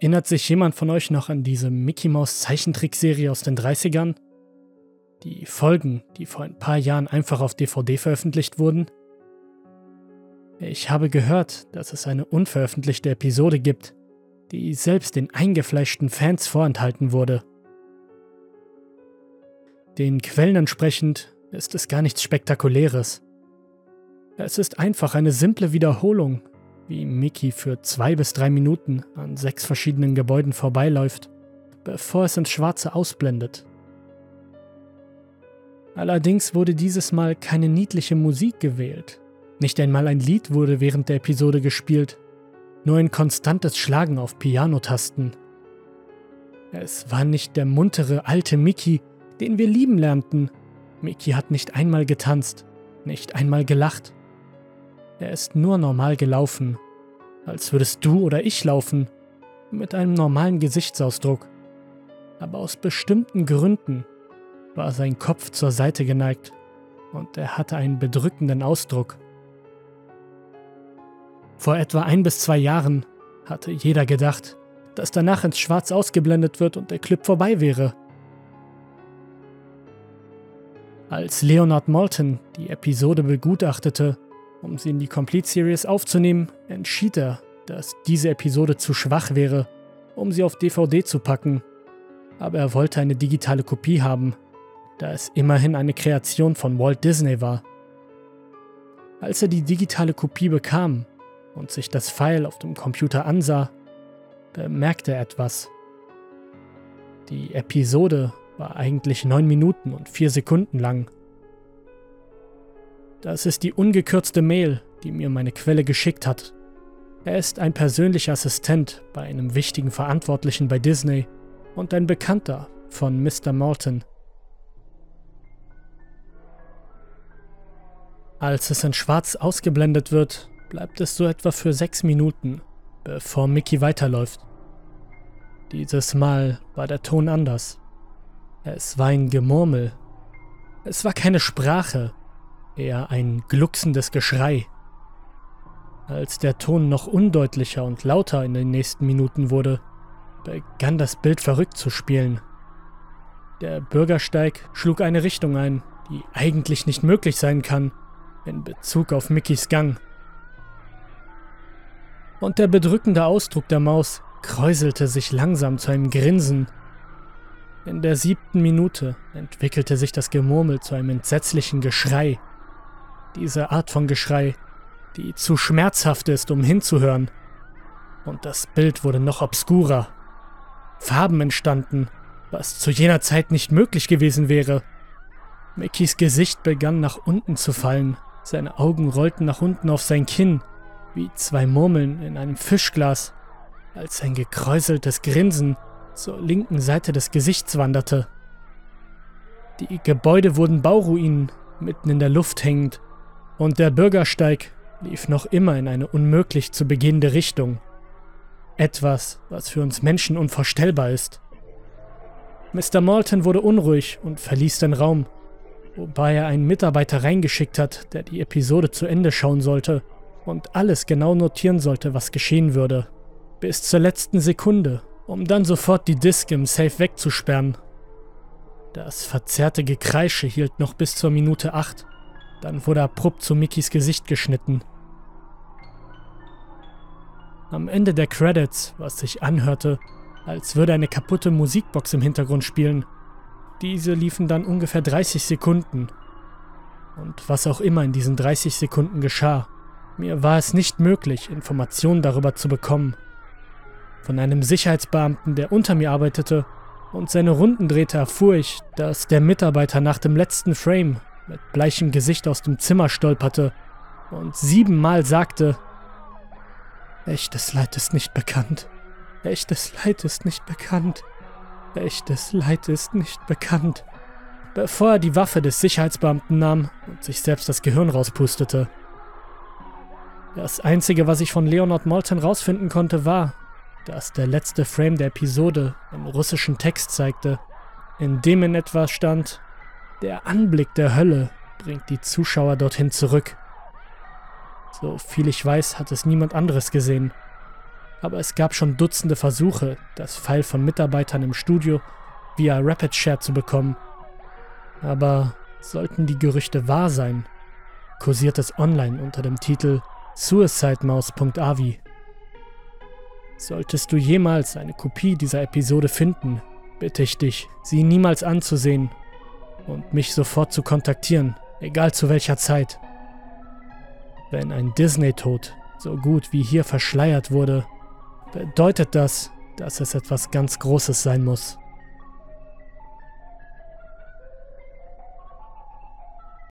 Erinnert sich jemand von euch noch an diese Mickey Mouse Zeichentrickserie aus den 30ern? Die Folgen, die vor ein paar Jahren einfach auf DVD veröffentlicht wurden? Ich habe gehört, dass es eine unveröffentlichte Episode gibt, die selbst den eingefleischten Fans vorenthalten wurde. Den Quellen entsprechend ist es gar nichts Spektakuläres. Es ist einfach eine simple Wiederholung, wie Mickey für zwei bis drei Minuten an sechs verschiedenen Gebäuden vorbeiläuft, bevor es ins Schwarze ausblendet. Allerdings wurde dieses Mal keine niedliche Musik gewählt. Nicht einmal ein Lied wurde während der Episode gespielt, nur ein konstantes Schlagen auf Pianotasten. Es war nicht der muntere alte Mickey, den wir lieben lernten. Mickey hat nicht einmal getanzt, nicht einmal gelacht. Er ist nur normal gelaufen, als würdest du oder ich laufen, mit einem normalen Gesichtsausdruck. Aber aus bestimmten Gründen war sein Kopf zur Seite geneigt und er hatte einen bedrückenden Ausdruck. Vor etwa ein bis zwei Jahren hatte jeder gedacht, dass danach ins Schwarz ausgeblendet wird und der Clip vorbei wäre. Als Leonard Malton die Episode begutachtete, um sie in die Complete Series aufzunehmen, entschied er, dass diese Episode zu schwach wäre, um sie auf DVD zu packen. Aber er wollte eine digitale Kopie haben, da es immerhin eine Kreation von Walt Disney war. Als er die digitale Kopie bekam und sich das File auf dem Computer ansah, bemerkte er etwas. Die Episode war eigentlich 9 Minuten und 4 Sekunden lang. Das ist die ungekürzte Mail, die mir meine Quelle geschickt hat. Er ist ein persönlicher Assistent bei einem wichtigen Verantwortlichen bei Disney und ein Bekannter von Mr. Morton. Als es in Schwarz ausgeblendet wird, bleibt es so etwa für sechs Minuten, bevor Mickey weiterläuft. Dieses Mal war der Ton anders. Es war ein Gemurmel. Es war keine Sprache, eher ein glucksendes Geschrei. Als der Ton noch undeutlicher und lauter in den nächsten Minuten wurde, begann das Bild verrückt zu spielen. Der Bürgersteig schlug eine Richtung ein, die eigentlich nicht möglich sein kann, in Bezug auf Mickys Gang. Und der bedrückende Ausdruck der Maus kräuselte sich langsam zu einem Grinsen. In der siebten Minute entwickelte sich das Gemurmel zu einem entsetzlichen Geschrei. Diese Art von Geschrei, die zu schmerzhaft ist, um hinzuhören. Und das Bild wurde noch obskurer. Farben entstanden, was zu jener Zeit nicht möglich gewesen wäre. Mickys Gesicht begann nach unten zu fallen, seine Augen rollten nach unten auf sein Kinn, wie zwei Murmeln in einem Fischglas, als sein gekräuseltes Grinsen zur linken Seite des Gesichts wanderte. Die Gebäude wurden Bauruinen, mitten in der Luft hängend, und der Bürgersteig lief noch immer in eine unmöglich zu beginnende Richtung. Etwas, was für uns Menschen unvorstellbar ist. Mr. Malton wurde unruhig und verließ den Raum, wobei er einen Mitarbeiter reingeschickt hat, der die Episode zu Ende schauen sollte und alles genau notieren sollte, was geschehen würde. Bis zur letzten Sekunde, um dann sofort die Disk im Safe wegzusperren. Das verzerrte Gekreische hielt noch bis zur Minute 8. Dann wurde abrupt zu Mickys Gesicht geschnitten. Am Ende der Credits, was sich anhörte, als würde eine kaputte Musikbox im Hintergrund spielen. Diese liefen dann ungefähr 30 Sekunden. Und was auch immer in diesen 30 Sekunden geschah, mir war es nicht möglich, Informationen darüber zu bekommen. Von einem Sicherheitsbeamten, der unter mir arbeitete und seine Runden drehte, erfuhr ich, dass der Mitarbeiter nach dem letzten Frame mit bleichem Gesicht aus dem Zimmer stolperte und siebenmal sagte, Echtes Leid ist nicht bekannt. Echtes Leid ist nicht bekannt. Echtes Leid ist nicht bekannt. Bevor er die Waffe des Sicherheitsbeamten nahm und sich selbst das Gehirn rauspustete. Das Einzige, was ich von Leonard Malton rausfinden konnte, war, dass der letzte Frame der Episode einen russischen Text zeigte, in dem in etwa stand, der Anblick der Hölle bringt die Zuschauer dorthin zurück. So viel ich weiß, hat es niemand anderes gesehen. aber es gab schon Dutzende Versuche, das File von Mitarbeitern im Studio via Rapid Share zu bekommen. Aber sollten die Gerüchte wahr sein, kursiert es online unter dem Titel suicidemouse.avi. Solltest du jemals eine Kopie dieser Episode finden, bitte ich dich, sie niemals anzusehen und mich sofort zu kontaktieren, egal zu welcher Zeit. Wenn ein Disney-Tod so gut wie hier verschleiert wurde, bedeutet das, dass es etwas ganz Großes sein muss.